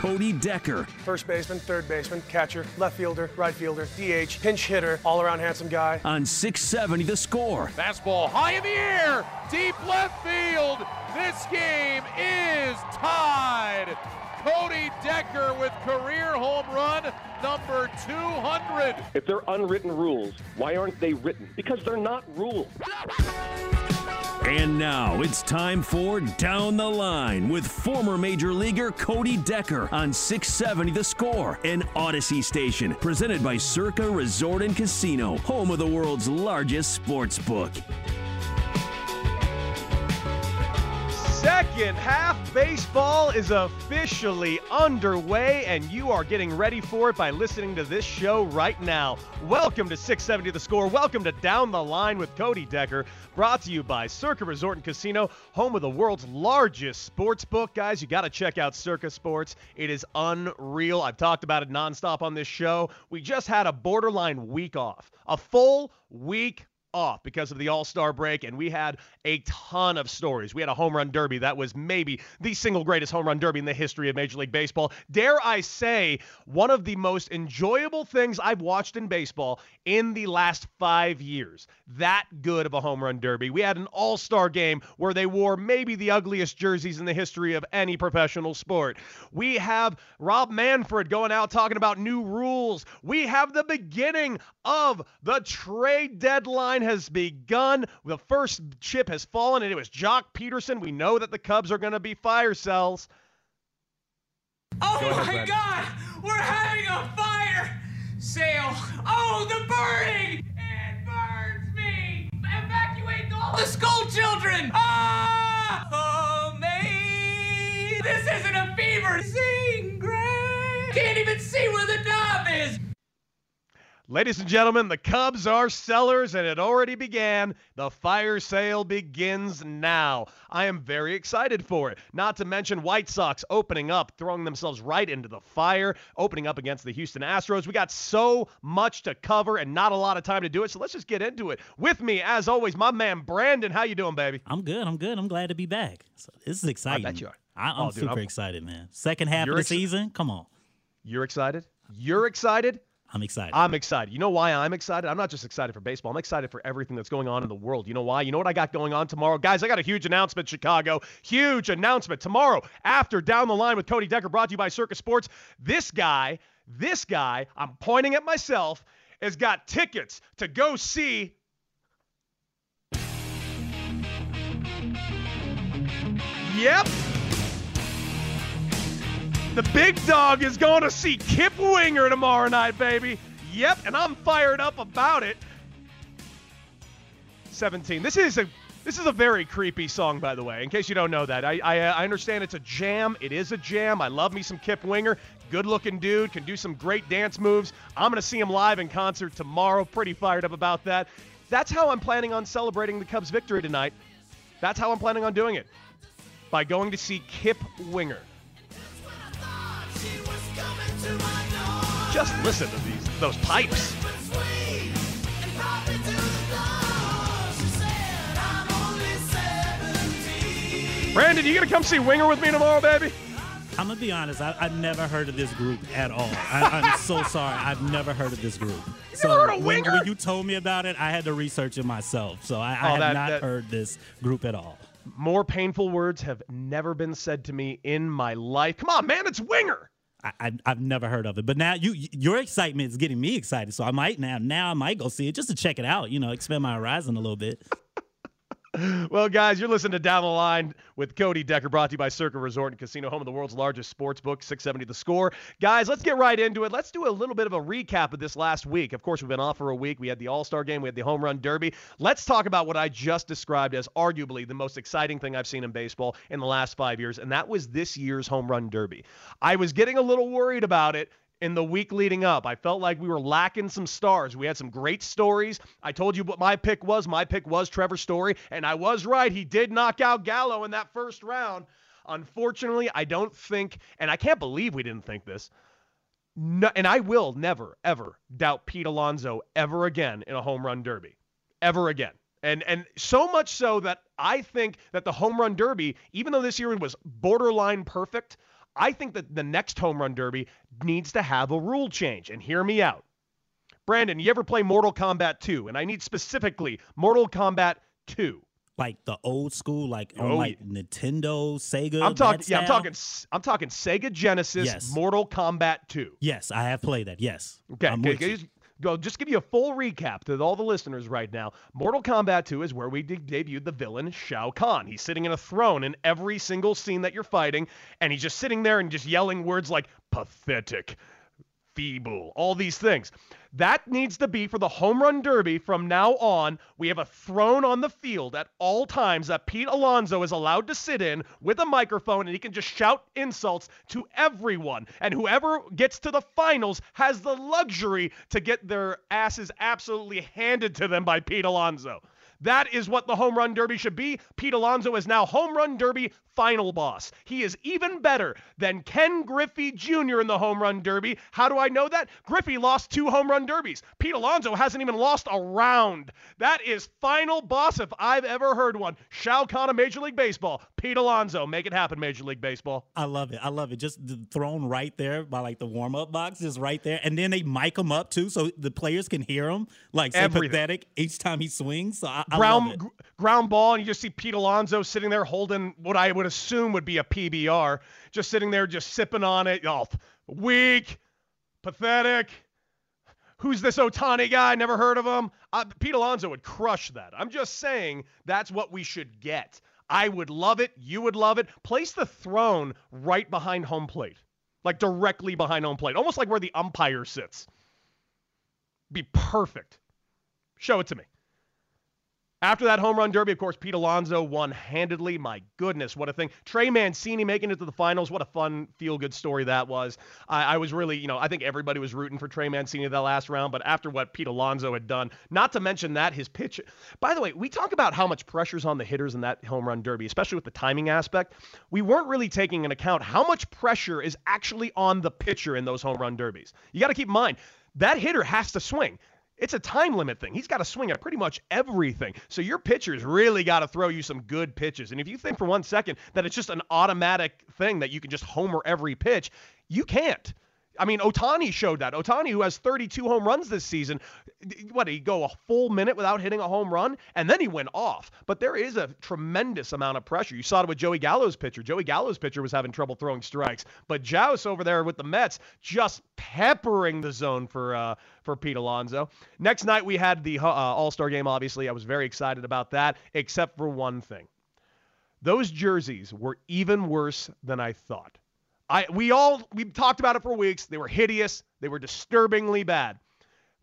Cody Decker. First baseman, third baseman, catcher, left fielder, right fielder, DH, pinch hitter, all around handsome guy. On 670 the score. Fastball high in the air, deep left field. This game is tied. Cody Decker with career home run number 200. If they're unwritten rules, why aren't they written? Because they're not rules. And now it's time for Down the Line with former Major Leaguer Cody Decker on 670 The Score, an Odyssey station presented by Circa Resort and Casino, home of the world's largest sports book. Second half baseball is officially underway, and you are getting ready for it by listening to this show right now. Welcome to 670 The Score. Welcome to Down the Line with Cody Decker, brought to you by Circa Resort and Casino, home of the world's largest sports book. Guys, you got to check out Circa Sports. It is unreal. I've talked about it nonstop on this show. We just had a borderline week off, a full week off because of the All Star break, and we had a ton of stories. We had a home run derby that was maybe the single greatest home run derby in the history of Major League Baseball. Dare I say, one of the most enjoyable things I've watched in baseball in the last five years. That good of a home run derby. We had an All Star game where they wore maybe the ugliest jerseys in the history of any professional sport. We have Rob Manfred going out talking about new rules. We have the beginning of the trade deadline has begun. The first chip has fallen, and it was Joc Pederson. We know that the Cubs are going to be fire cells. Oh ahead, my God! We're having a fire sale! Oh, the burning! It burns me! Evacuate all the school children! Ah! Oh, me! This isn't a fever! Sing, Greg! Can't even see where the knob is! Ladies and gentlemen, the Cubs are sellers and it already began. The fire sale begins now. I am very excited for it. Not to mention White Sox opening up, throwing themselves right into the fire, opening up against the Houston Astros. We got so much to cover and not a lot of time to do it, so let's just get into it. With me, as always, my man Brandon. How you doing, baby? I'm good. I'm good. I'm glad to be back. So this is exciting. I bet you are. I, am oh, super I'm, excited, man. Second half of the season. Come on. You're excited? You're excited? I'm excited. I'm excited. You know why I'm excited? I'm not just excited for baseball. I'm excited for everything that's going on in the world. You know why? You know what I got going on tomorrow? Guys, I got a huge announcement, Chicago. Huge announcement. Tomorrow, after Down the Line with Cody Decker, brought to you by Circa Sports, this guy, this guy, I'm pointing at myself, has got tickets to go see Yep. The big dog is going to see Kip Winger tomorrow night, baby. Yep, and I'm fired up about it. 17. This is a this is a very creepy song, by the way. In case you don't know that, I, I, uh, I understand it's a jam. It is a jam. I love me some Kip Winger. Good-looking dude, can do some great dance moves. I'm gonna see him live in concert tomorrow. Pretty fired up about that. That's how I'm planning on celebrating the Cubs' victory tonight. That's how I'm planning on doing it by going to see Kip Winger. Just listen to these those pipes. Brandon, you gonna come see Winger with me tomorrow, baby? I'm gonna be honest. I, have never heard of this group at all. I, am so sorry. I've never heard of this group. You so when, when, you told me about it, I had to research it myself. So I, I oh, have that, not that, heard this group at all. More painful words have never been said to me in my life. Come on, man, it's Winger. I, have never heard of it, but now you your excitement is getting me excited. So I might now now I might go see it just to check it out. You know, expand my horizon a little bit. Well, guys, you're listening to Down the Line with Cody Decker, brought to you by Circa Resort and Casino, home of the world's largest sports book, 670 The Score. Guys, let's get right into it. Let's do a little bit of a recap of this last week. Of course, we've been off for a week. We had the All Star game, we had the Home Run Derby. Let's talk about what I just described as arguably the most exciting thing I've seen in baseball in the last five years, and that was this year's Home Run Derby. I was getting a little worried about it in the week leading up. I felt like we were lacking some stars. We had some great stories. I told you what my pick was. My pick was Trevor Story, and I was right. He did knock out Gallo in that first round. Unfortunately, I don't think, and I can't believe we didn't think this. No, and I will never, ever doubt Pete Alonso ever again in a home run derby. Ever again. And and so much so that I think that the home run derby, even though this year was borderline perfect, I think that the next home run derby needs to have a rule change. And hear me out. Brandon, you ever play Mortal Kombat 2? And I need specifically Mortal Kombat 2. Like the old school, like on oh, like Nintendo, Sega. I'm talking. Yeah, I'm talking. I'm talking Sega Genesis, yes. Mortal Kombat 2. Yes, I have played that. Yes. Okay go just give you a full recap to all the listeners right now. Mortal Kombat 2 is where we de- debuted the villain Shao Kahn. He's sitting in a throne in every single scene that you're fighting, and he's just sitting there and just yelling words like pathetic, all these things. That needs to be for the home run derby from now on. We have a throne on the field at all times that Pete Alonso is allowed to sit in with a microphone and he can just shout insults to everyone. And whoever gets to the finals has the luxury to get their asses absolutely handed to them by Pete Alonso. That is what the home run derby should be. Pete Alonso is now home run derby final boss. He is even better than Ken Griffey Jr. in the home run derby. How do I know that? Griffey lost two home run derbies. Pete Alonso hasn't even lost a round. That is final boss if I've ever heard one. Shao Kahn of Major League Baseball. Pete Alonso, make it happen, Major League Baseball. I love it. I love it. Just thrown right there by like the warm up box, just right there, and then they mic him up too, so the players can hear him. Like so pathetic each time he swings. So I, Ground ground ball, and you just see Pete Alonso sitting there holding what I would assume would be a PBR, just sitting there, just sipping on it. Oh, weak, pathetic. Who's this Ohtani guy? Never heard of him. Uh, Pete Alonso would crush that. I'm just saying that's what we should get. I would love it. You would love it. Place the throne right behind home plate, like directly behind home plate, almost like where the umpire sits. Be perfect. Show it to me. After that home run derby, of course, Pete Alonso won handedly. My goodness, what a thing. Trey Mancini making it to the finals. What a fun, feel good story that was. I, I, was really, you know, I think everybody was rooting for Trey Mancini that last round, but after what Pete Alonso had done, not to mention that, his pitch. By the way, we talk about how much pressure's on the hitters in that home run derby, especially with the timing aspect. We weren't really taking into account how much pressure is actually on the pitcher in those home run derbies. You got to keep in mind, that hitter has to swing. It's a time limit thing. He's got to swing at pretty much everything. So your pitcher's really got to throw you some good pitches. And if you think for one second that it's just an automatic thing that you can just homer every pitch, you can't. I mean, Ohtani showed that. Ohtani, who has 32 home runs this season, what, he go a full minute without hitting a home run? And then he went off. But there is a tremendous amount of pressure. You saw it with Joey Gallo's pitcher. Joey Gallo's pitcher was having trouble throwing strikes. But Jauss over there with the Mets just peppering the zone for uh, for Pete Alonso. Next night, we had the uh, All Star game, obviously. I was very excited about that, except for one thing. Those jerseys were even worse than I thought. I we all we talked about it for weeks. They were hideous. They were disturbingly bad.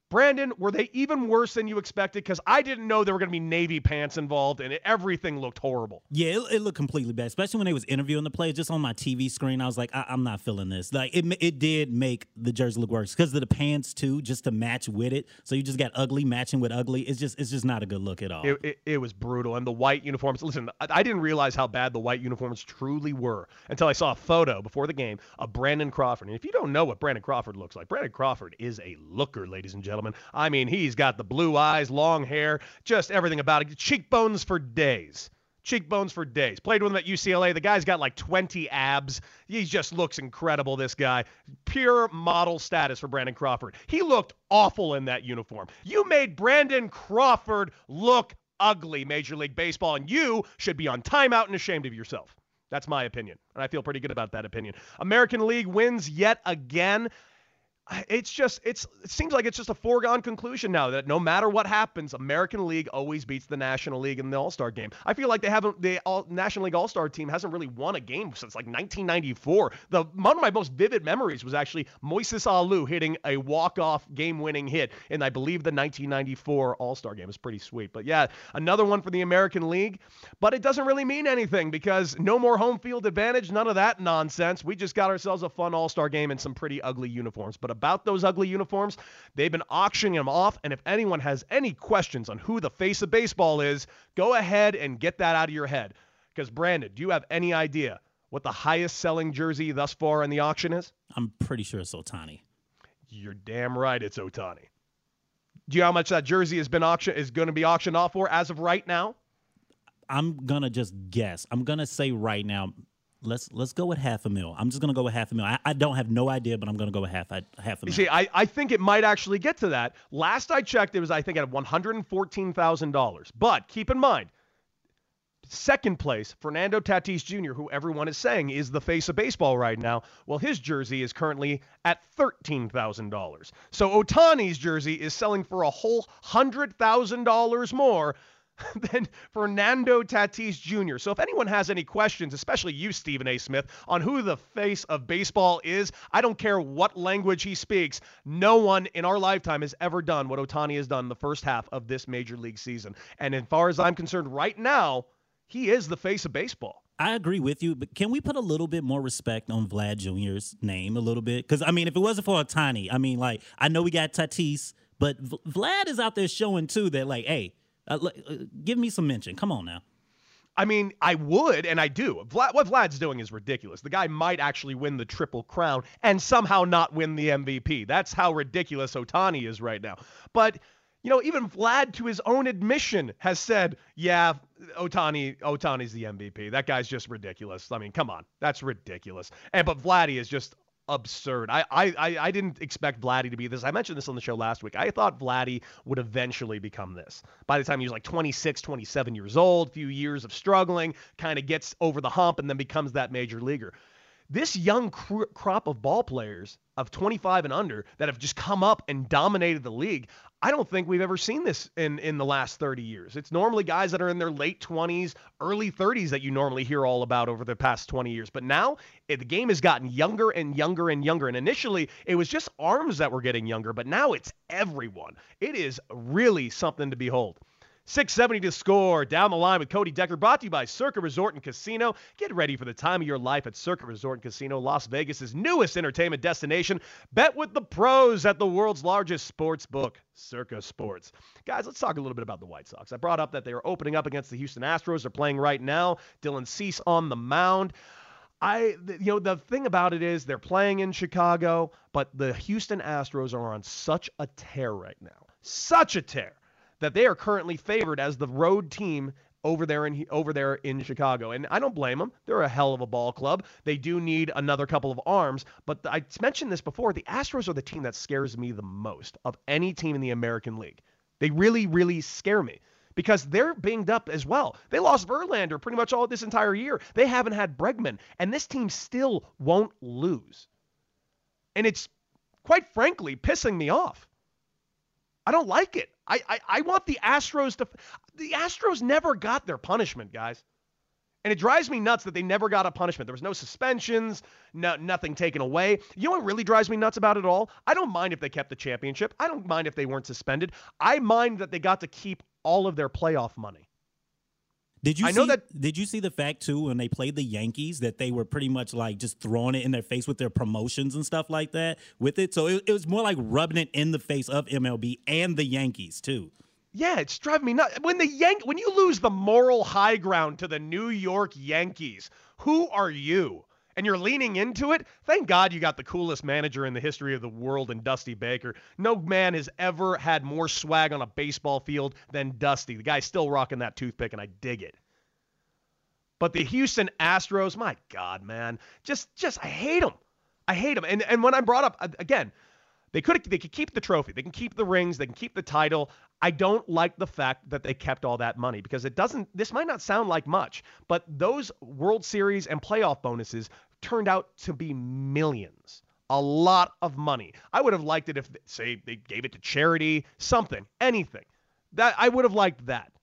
Brandon, were they even worse than you expected? Because I didn't know there were going to be Navy pants involved, and it, everything looked horrible. Yeah, it, it, looked completely bad, especially when they was interviewing the players. Just on my TV screen, I was like, I, am not feeling this. Like it, it did make the jersey look worse because of the pants too, just to match with it. So you just got ugly matching with ugly. It's just, it's just not a good look at all. It, it, it was brutal, and the white uniforms. Listen, I, I didn't realize how bad the white uniforms truly were until I saw a photo before the game of Brandon Crawford. And if you don't know what Brandon Crawford looks like, Brandon Crawford is a looker, ladies and gentlemen. I mean, he He's got the blue eyes, long hair, just everything about it. Cheekbones for days. Cheekbones for days. Played with him at UCLA. The guy's got like 20 abs. He just looks incredible, this guy. Pure model status for Brandon Crawford. He looked awful in that uniform. You made Brandon Crawford look ugly Major League Baseball, and you should be on timeout and ashamed of yourself. That's my opinion, and I feel pretty good about that opinion. American League wins yet again it's just it's it seems like it's just a foregone conclusion now that no matter what happens, American League always beats the National League in the All Star game. I feel like they haven't the all, National League All Star team hasn't really won a game since like 1994. The one of my most vivid memories was actually Moises Alou hitting a walk off game winning hit in I believe the 1994 All Star game. It's pretty sweet. But yeah, another one for the American League, but it doesn't really mean anything because no more home field advantage, none of that nonsense. We just got ourselves a fun All Star game and some pretty ugly uniforms. But about those ugly uniforms. They've been auctioning them off. And if anyone has any questions on who the face of baseball is, go ahead and get that out of your head. Because, Brandon, do you have any idea what the highest selling jersey thus far in the auction is? I'm pretty sure it's Ohtani. You're damn right it's Ohtani. Do you know how much that jersey has been auction is going to be auctioned off for as of right now? I'm gonna just guess. I'm gonna say right now, let's let's go with half a mil. I'm just gonna go with half a mil. I, I don't have no idea, but I'm gonna go with half half a mil. You see, I, I think it might actually get to that. Last I checked, it was I think at one hundred and fourteen thousand dollars. But keep in mind, second place, Fernando Tatis Jr., who everyone is saying is the face of baseball right now. Well, his jersey is currently at thirteen thousand dollars. So Ohtani's jersey is selling for a whole hundred thousand dollars more than Fernando Tatis Jr. So if anyone has any questions, especially you, Stephen A. Smith, on who the face of baseball is, I don't care what language he speaks. No one in our lifetime has ever done what Ohtani has done the first half of this major league season. And as far as I'm concerned, right now, he is the face of baseball. I agree with you, but can we put a little bit more respect on Vlad Jr.'s name a little bit? Because I mean, if it wasn't for Ohtani, I mean, like I know we got Tatis, but v- Vlad is out there showing too that like, hey, uh, uh, give me some mention. Come on now. I mean, I would, and I do. What Vlad's doing is ridiculous. The guy might actually win the Triple Crown and somehow not win the MVP. That's how ridiculous Ohtani is right now. But, you know, even Vlad, to his own admission, has said, yeah, Ohtani, Ohtani's the MVP. That guy's just ridiculous. I mean, come on. That's ridiculous. And but Vladdy is just absurd. I, I I didn't expect Vladdy to be this. I mentioned this on the show last week. I thought Vladdy would eventually become this. By the time he was like 26, 27 years old, few years of struggling, kind of gets over the hump and then becomes that major leaguer. This young cr- crop of ball players of 25 and under that have just come up and dominated the league. I don't think we've ever seen this in in the last 30 years. It's normally guys that are in their late 20s, early 30s that you normally hear all about over the past 20 years. But now it, the game has gotten younger and younger and younger. And initially it was just arms that were getting younger, but now it's everyone. It is really something to behold. 670 to score. Down the line with Cody Decker, brought to you by Circa Resort and Casino. Get ready for the time of your life at Circa Resort and Casino, Las Vegas' newest entertainment destination. Bet with the pros at the world's largest sports book, Circa Sports. Guys, let's talk a little bit about the White Sox. I brought up that they are opening up against the Houston Astros. They're playing right now. Dylan Cease on the mound. I, you know, the thing about it is they're playing in Chicago, but the Houston Astros are on such a tear right now. Such a tear that they are currently favored as the road team over there in over there in Chicago. And I don't blame them. They're a hell of a ball club. They do need another couple of arms, but I mentioned this before, the Astros are the team that scares me the most of any team in the American League. They really really scare me because they're banged up as well. They lost Verlander pretty much all this entire year. They haven't had Bregman, and this team still won't lose. And it's quite frankly pissing me off. I don't like it. I, I, I want the Astros to. The Astros never got their punishment, guys. And it drives me nuts that they never got a punishment. There was no suspensions, no, nothing taken away. You know what really drives me nuts about it all? I don't mind if they kept the championship. I don't mind if they weren't suspended. I mind that they got to keep all of their playoff money. Did you I see, know that Did you see the fact too when they played the Yankees that they were pretty much like just throwing it in their face with their promotions and stuff like that with it? So it, it was more like rubbing it in the face of MLB and the Yankees too. Yeah, it's driving me nuts. When the Yank when you lose the moral high ground to the New York Yankees, who are you? And you're leaning into it? Thank God you got the coolest manager in the history of the world in Dusty Baker. No man has ever had more swag on a baseball field than Dusty. The guy's still rocking that toothpick, and I dig it. But the Houston Astros, my God, man, just just I hate them. I hate them. And and when I brought up again, They could they could keep the trophy. They can keep the rings. They can keep the title. I don't like the fact that they kept all that money because it doesn't this might not sound like much, but those World Series and playoff bonuses turned out to be millions. A lot of money. I would have liked it if say they gave it to charity, something, anything. That I would have liked that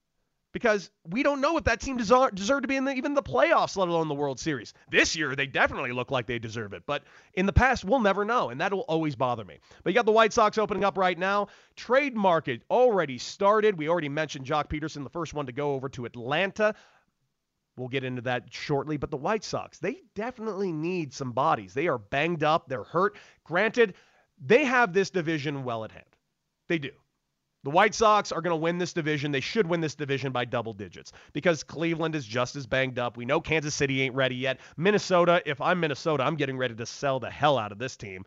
because we don't know if that team deserved to be in the, even the playoffs, let alone the World Series. This year, they definitely look like they deserve it. But in the past, we'll never know, and that will always bother me. But you got the White Sox opening up right now. Trade market already started. We already mentioned Joc Pederson, the first one to go over to Atlanta. We'll get into that shortly. But the White Sox, they definitely need some bodies. They are banged up, they're hurt. Granted, they have this division well at hand. They do. The White Sox are going to win this division. They should win this division by double digits because Cleveland is just as banged up. We know Kansas City ain't ready yet. Minnesota, if I'm Minnesota, I'm getting ready to sell the hell out of this team.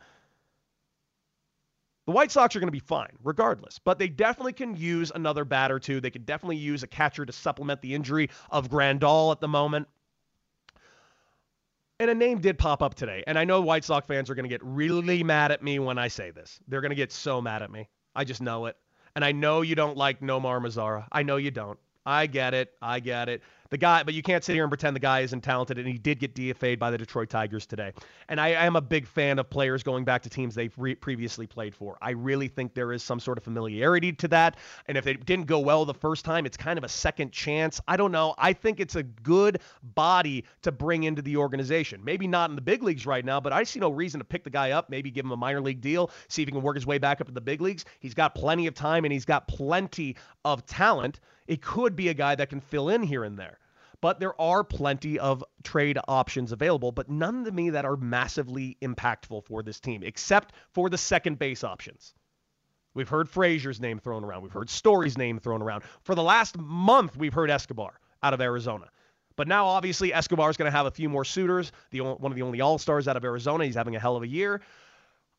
The White Sox are going to be fine, regardless, but they definitely can use another bat or two. They could definitely use a catcher to supplement the injury of Grandal at the moment. And a name did pop up today, and I know White Sox fans are going to get really mad at me when I say this. They're going to get so mad at me. I just know it. And I know you don't like Nomar Mazara. I know you don't. I get it. I get it. The guy, but you can't sit here and pretend the guy isn't talented. And he did get DFA'd by the Detroit Tigers today. And I, I am a big fan of players going back to teams they've re- previously played for. I really think there is some sort of familiarity to that. And if it didn't go well the first time, it's kind of a second chance. I don't know. I think it's a good body to bring into the organization. Maybe not in the big leagues right now, but I see no reason to pick the guy up, maybe give him a minor league deal, see if he can work his way back up to the big leagues. He's got plenty of time and he's got plenty of talent it could be a guy that can fill in here and there. But there are plenty of trade options available, but none to me that are massively impactful for this team, except for the second base options. We've heard Frazier's name thrown around. We've heard Story's name thrown around. For the last month, we've heard Escobar out of Arizona. But now, obviously, Escobar is going to have a few more suitors. The one of the only All Stars out of Arizona. He's having a hell of a year.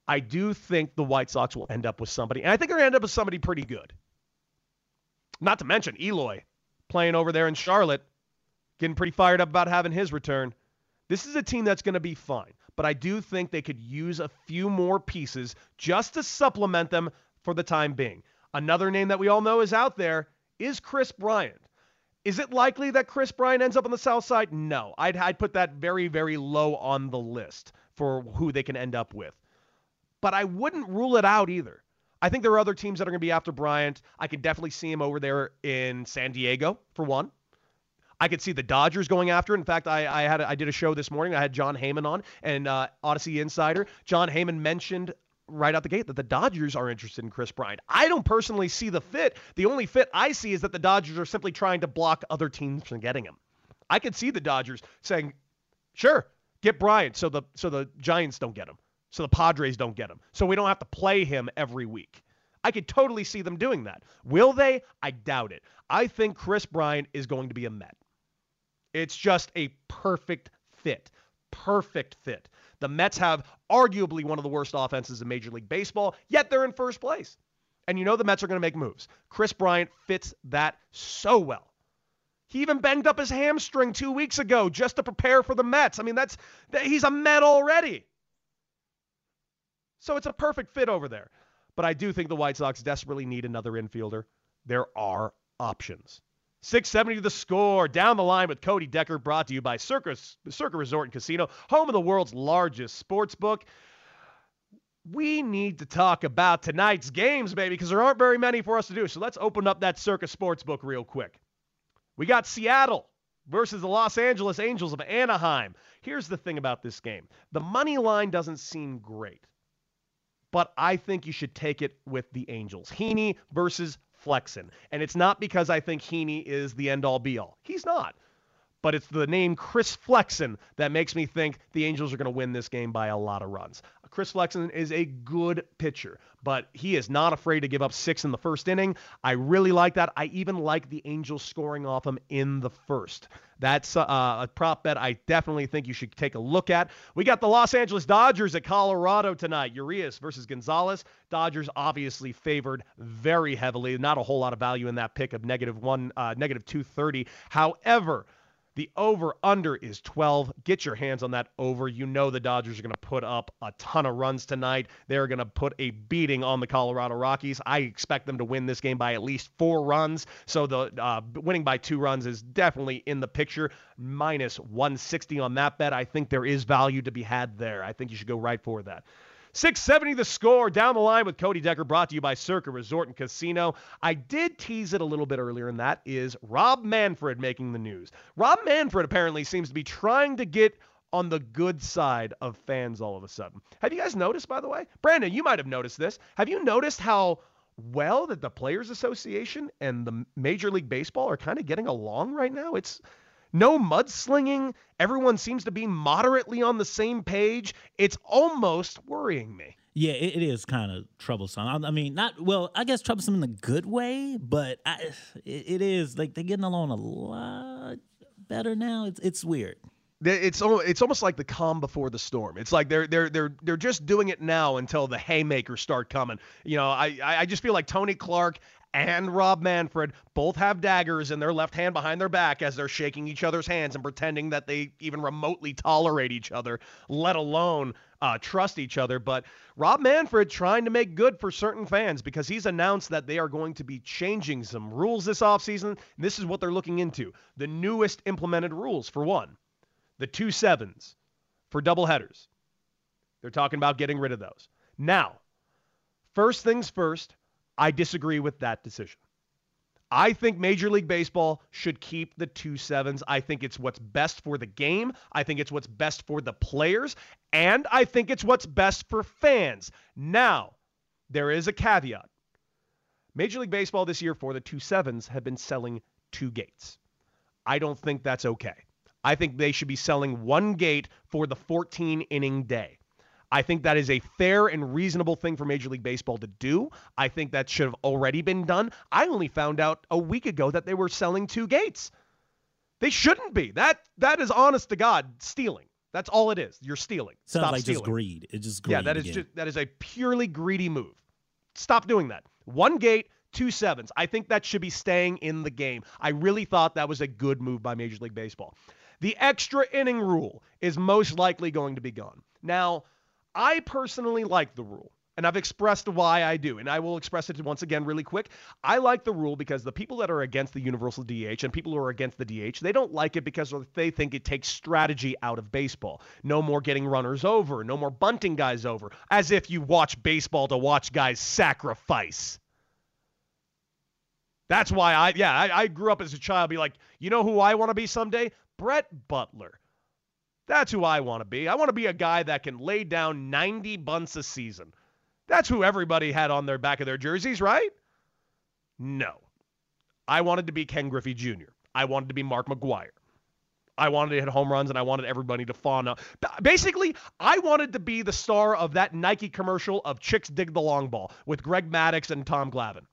I do think the White Sox will end up with somebody, and I think they're going to end up with somebody pretty good. Not to mention Eloy playing over there in Charlotte, getting pretty fired up about having his return. This is a team that's going to be fine, but I do think they could use a few more pieces just to supplement them for the time being. Another name that we all know is out there is Kris Bryant. Is it likely that Kris Bryant ends up on the south side? No. I'd, I'd put that very, very low on the list for who they can end up with. But I wouldn't rule it out either. I think there are other teams that are going to be after Bryant. I could definitely see him over there in San Diego for one. I could see the Dodgers going after. In fact, I, I had a, I did a show this morning. I had Jon Heyman on and uh, Odyssey Insider. Jon Heyman mentioned right out the gate that the Dodgers are interested in Kris Bryant. I don't personally see the fit. The only fit I see is that the Dodgers are simply trying to block other teams from getting him. I could see the Dodgers saying, "Sure, get Bryant so the so the Giants don't get him." So the Padres don't get him. So we don't have to play him every week. I could totally see them doing that. Will they? I doubt it. I think Kris Bryant is going to be a Met. It's just a perfect fit. Perfect fit. The Mets have arguably one of the worst offenses in Major League Baseball, yet they're in first place. And you know the Mets are going to make moves. Kris Bryant fits that so well. He even banged up his hamstring two weeks ago just to prepare for the Mets. I mean, that's he's a Met already. So it's a perfect fit over there. But I do think the White Sox desperately need another infielder. There are options. 670 to the score. Down the line with Cody Decker, brought to you by Circus, Circa Resort and Casino, home of the world's largest sports book. We need to talk about tonight's games, baby, because there aren't very many for us to do. So let's open up that Circa Sportsbook real quick. We got Seattle versus the Los Angeles Angels of Anaheim. Here's the thing about this game the money line doesn't seem great but I think you should take it with the Angels. Heaney versus Flexen. And it's not because I think Heaney is the end all be all. He's not. But it's the name Chris Flexen that makes me think the Angels are going to win this game by a lot of runs. Chris Flexen is a good pitcher, but he is not afraid to give up six in the first inning. I really like that. I even like the Angels scoring off him in the first. That's uh, a prop bet I definitely think you should take a look at. We got the Los Angeles Dodgers at Colorado tonight. Urias versus Gonzalez. Dodgers obviously favored very heavily. Not a whole lot of value in that pick of negative one, uh, negative 230. However, The over under is 12. Get your hands on that over. You know the Dodgers are going to put up a ton of runs tonight. They're going to put a beating on the Colorado Rockies. I expect them to win this game by at least four runs. So the uh, winning by two runs is definitely in the picture. Minus 160 on that bet. I think there is value to be had there. I think you should go right for that. 670 the score down the line with Cody Decker brought to you by Circa Resort and Casino. I did tease it a little bit earlier, and that is Rob Manfred making the news. Rob Manfred apparently seems to be trying to get on the good side of fans all of a sudden. Have you guys noticed, by the way? Brandon, you might have noticed this. Have you noticed how well that the Players Association and the Major League Baseball are kind of getting along right now? It's no mudslinging. Everyone seems to be moderately on the same page. It's almost worrying me. Yeah, it, it is kind of troublesome. I, I, mean, not well. I guess troublesome in the good way, but I, it, it is like they're getting along a lot better now. It's it's weird. It's it's almost like the calm before the storm. It's like they're they're they're they're just doing it now until the haymakers start coming. You know, I I just feel like Tony Clark and Rob Manfred both have daggers in their left hand behind their back as they're shaking each other's hands and pretending that they even remotely tolerate each other, let alone uh, trust each other. But Rob Manfred trying to make good for certain fans because he's announced that they are going to be changing some rules this offseason. This is what they're looking into the newest implemented rules, for one, the two sevens for doubleheaders. They're talking about getting rid of those. Now, first things first, I disagree with that decision. I think Major League Baseball should keep the two sevens. I think it's what's best for the game. I think it's what's best for the players. And I think it's what's best for fans. Now, there is a caveat. Major League Baseball this year for the two sevens have been selling two gates. I don't think that's okay. I think they should be selling one gate for the 14 inning day. I think that is a fair and reasonable thing for Major League Baseball to do. I think that should have already been done. I only found out a week ago that they were selling two gates. They shouldn't be. That that is honest to God stealing. That's all it is. You're stealing. Sounds Stop like stealing. just greed. It's just greed. Yeah, that is again. just that is a purely greedy move. Stop doing that. One gate, two sevens. I think that should be staying in the game. I really thought that was a good move by Major League Baseball. The extra inning rule is most likely going to be gone. Now, I personally like the rule. And I've expressed why I do. And I will express it once again really quick. I like the rule because the people that are against the universal DH and people who are against the DH, they don't like it because they think it takes strategy out of baseball. No more getting runners over, no more bunting guys over, as if you watch baseball to watch guys sacrifice. That's why I, yeah, I, I grew up as a child, be like, you know who I want to be someday? Brett Butler. That's who I want to be. I want to be a guy that can lay down 90 bunts a season. That's who everybody had on their back of their jerseys, right? No. I wanted to be Ken Griffey Jr. I wanted to be Mark McGwire. I wanted to hit home runs and I wanted everybody to fawn up. Basically, I wanted to be the star of that Nike commercial of Chicks Dig the Long Ball with Greg Maddux and Tom Glavine.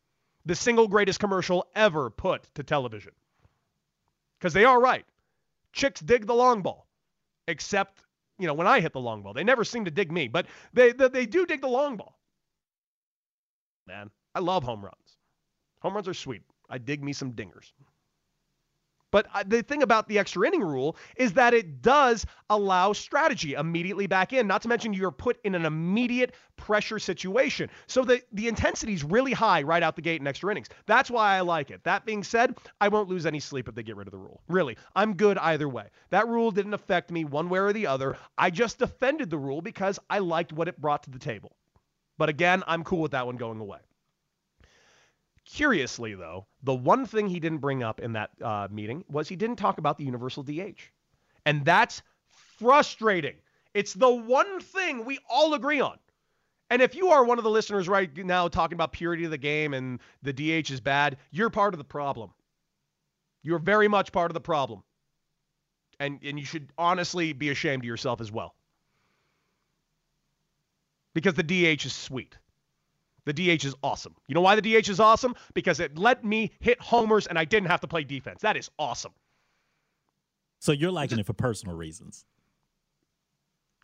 The single greatest commercial ever put to television. Because they are right. Chicks dig the long ball except you know when I hit the long ball. They never seem to dig me, but they they, they do dig the long ball. Man, I love home runs. Home runs are sweet. I dig me some dingers. But uh, the thing about the extra inning rule is that it does allow strategy immediately back in. Not to mention you're put in an immediate pressure situation. So the, the intensity is really high right out the gate in extra innings. That's why I like it. That being said, I won't lose any sleep if they get rid of the rule. Really, I'm good either way. That rule didn't affect me one way or the other. I just defended the rule because I liked what it brought to the table. But again, I'm cool with that one going away. Curiously, though, the one thing he didn't bring up in that uh, meeting was he didn't talk about the universal DH. And that's frustrating. It's the one thing we all agree on. And if you are one of the listeners right now talking about purity of the game and the DH is bad, you're part of the problem. You're very much part of the problem. And, and you should honestly be ashamed of yourself as well. Because the DH is sweet. The DH is awesome. You know why the DH is awesome? Because it let me hit homers and I didn't have to play defense. That is awesome. So you're liking it for personal reasons.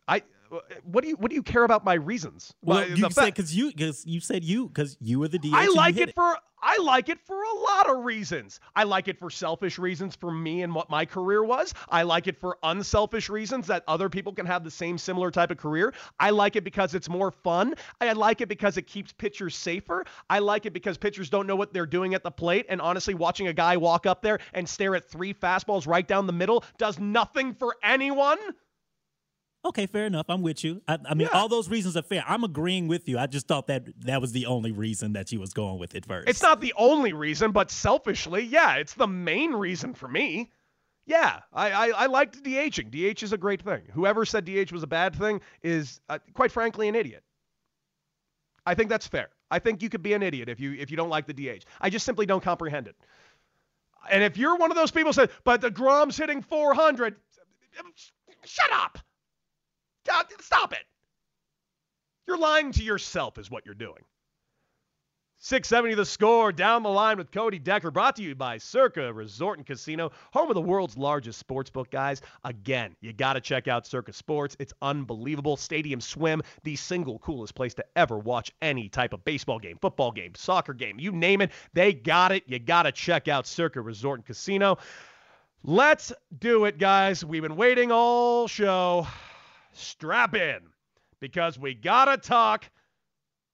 I uh, what do you what do you care about my reasons? Well, you said because you because you said you because you were the DH. I like it, it, for I like it for a lot of reasons. I like it for selfish reasons for me and what my career was. I like it for unselfish reasons that other people can have the same similar type of career. I like it because it's more fun. I like it because it keeps pitchers safer. I like it because pitchers don't know what they're doing at the plate. And honestly, watching a guy walk up there and stare at three fastballs right down the middle does nothing for anyone. Okay, fair enough. I'm with you. I, I mean, Yeah. all those reasons are fair. I'm agreeing with you. I just thought that that was the only reason that she was going with it first. It's not the only reason, but selfishly, yeah, it's the main reason for me. Yeah, I, I, I liked DHing. DH is a great thing. Whoever said DH was a bad thing is, uh, quite frankly, an idiot. I think that's fair. I think you could be an idiot if you if you don't like the DH. I just simply don't comprehend it. And if you're one of those people who said, but deGrom's hitting 400, shut up. Stop it. You're lying to yourself, is what you're doing. 670 the score down the line with Cody Decker, brought to you by Circa Resort and Casino, home of the world's largest sports book, guys. Again, you got to check out Circa Sports. It's unbelievable. Stadium Swim, the single coolest place to ever watch any type of baseball game, football game, soccer game, you name it. They got it. You got to check out Circa Resort and Casino. Let's do it, guys. We've been waiting all show. Strap in because we got to talk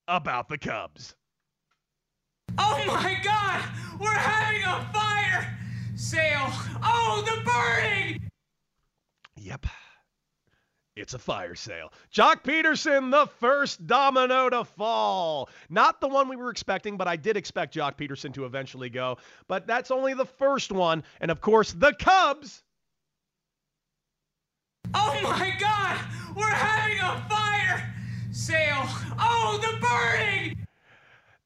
about the Cubs. Oh my god! We're having a fire sale! Oh, the burning! Yep. It's a fire sale. Joc Pederson, the first domino to fall. Not the one we were expecting, but I did expect Joc Pederson to eventually go. But that's only the first one. And of course, the Cubs. Oh my god! We're having a fire sale! Oh, the burning!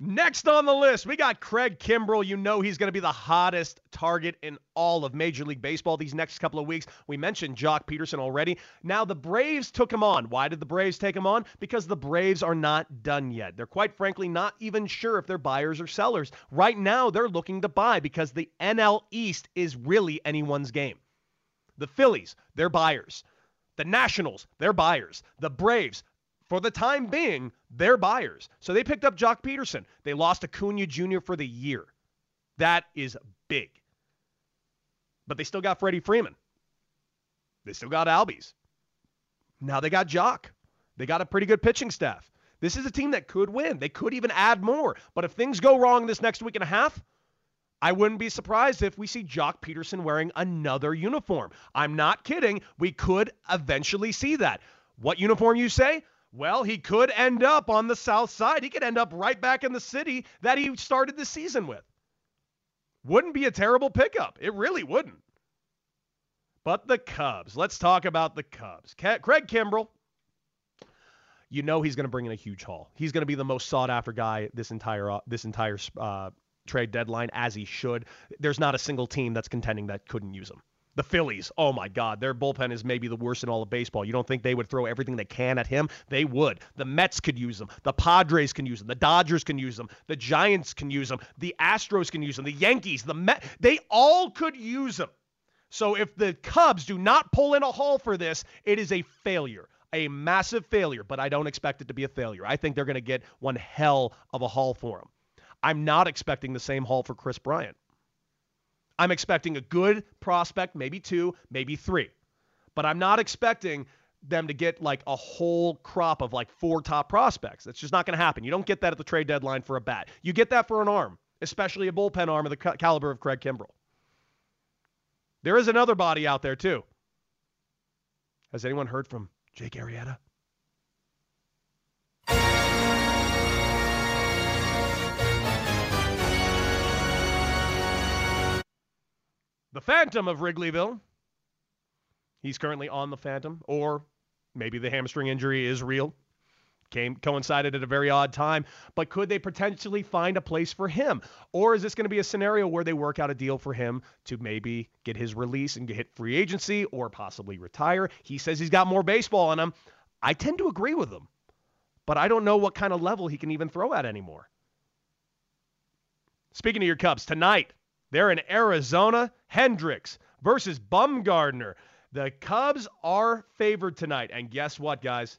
Next on the list, we got Craig Kimbrel. You know he's going to be the hottest target in all of Major League Baseball these next couple of weeks. We mentioned Joc Pederson already. Now, the Braves took him on. Why did the Braves take him on? Because the Braves are not done yet. They're quite frankly not even sure if they're buyers or sellers. Right now, they're looking to buy because the NL East is really anyone's game. The Phillies, they're buyers. The Nationals, they're buyers. The Braves, for the time being, they're buyers. So they picked up Joc Pederson. They lost Acuna Jr. for the year. That is big. But they still got Freddie Freeman. They still got Albies. Now they got Joc. They got a pretty good pitching staff. This is a team that could win. They could even add more. But if things go wrong this next week and a half, I wouldn't be surprised if we see Joc Pederson wearing another uniform. I'm not kidding. We could eventually see that. What uniform you say? Well, he could end up on the south side. He could end up right back in the city that he started the season with. Wouldn't be a terrible pickup. It really wouldn't. But the Cubs. Let's talk about the Cubs. Craig Kimbrel. You know he's going to bring in a huge haul. He's going to be the most sought after guy this entire uh, this entire uh, trade deadline, as he should. There's not a single team that's contending that couldn't use him. The Phillies, oh my God, their bullpen is maybe the worst in all of baseball. You don't think they would throw everything they can at him? They would. The Mets could use him. The Padres can use him. The Dodgers can use him. The Giants can use him. The Astros can use him. The Yankees, the Met, they all could use him. So if the Cubs do not pull in a haul for this, it is a failure, a massive failure. But I don't expect it to be a failure. I think they're going to get one hell of a haul for him. I'm not expecting the same haul for Kris Bryant. I'm expecting a good prospect, maybe two, maybe three. But I'm not expecting them to get like a whole crop of like four top prospects. That's just not going to happen. You don't get that at the trade deadline for a bat. You get that for an arm, especially a bullpen arm of the caliber of Craig Kimbrel. There is another body out there too. Has anyone heard from Jake Arrieta? The Phantom of Wrigleyville. He's currently on the Phantom, or maybe the hamstring injury is real. Came coincided at a very odd time, but could they potentially find a place for him? Or is this going to be a scenario where they work out a deal for him to maybe get his release and hit free agency or possibly retire? He says he's got more baseball in him. I tend to agree with him, but I don't know what kind of level he can even throw at anymore. Speaking of your Cubs, tonight they're in Arizona. Hendricks versus Bumgarner. The Cubs are favored tonight. And guess what, guys?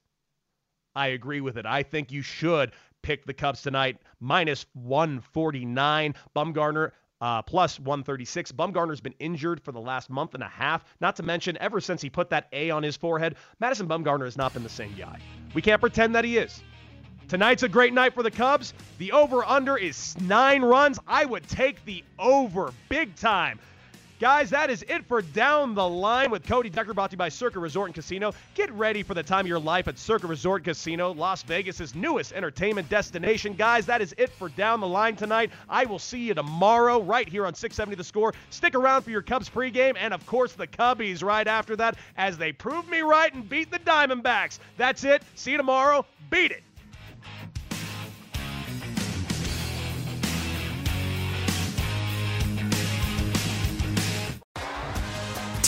I agree with it. I think you should pick the Cubs tonight, minus 149. Bumgarner uh, plus 136. Bumgarner's been injured for the last month and a half. Not to mention, ever since he put that A on his forehead, Madison Bumgarner has not been the same guy. We can't pretend that he is. Tonight's a great night for the Cubs. The over under is nine runs. I would take the over big time. Guys, that is it for Down the Line with Cody Decker, brought to you by Circa Resort and Casino. Get ready for the time of your life at Circa Resort Casino, Las Vegas' newest entertainment destination. Guys, that is it for Down the Line tonight. I will see you tomorrow right here on 670 The Score. Stick around for your Cubs pregame and, of course, the Cubbies right after that as they prove me right and beat the Diamondbacks. That's it. See you tomorrow. Beat it.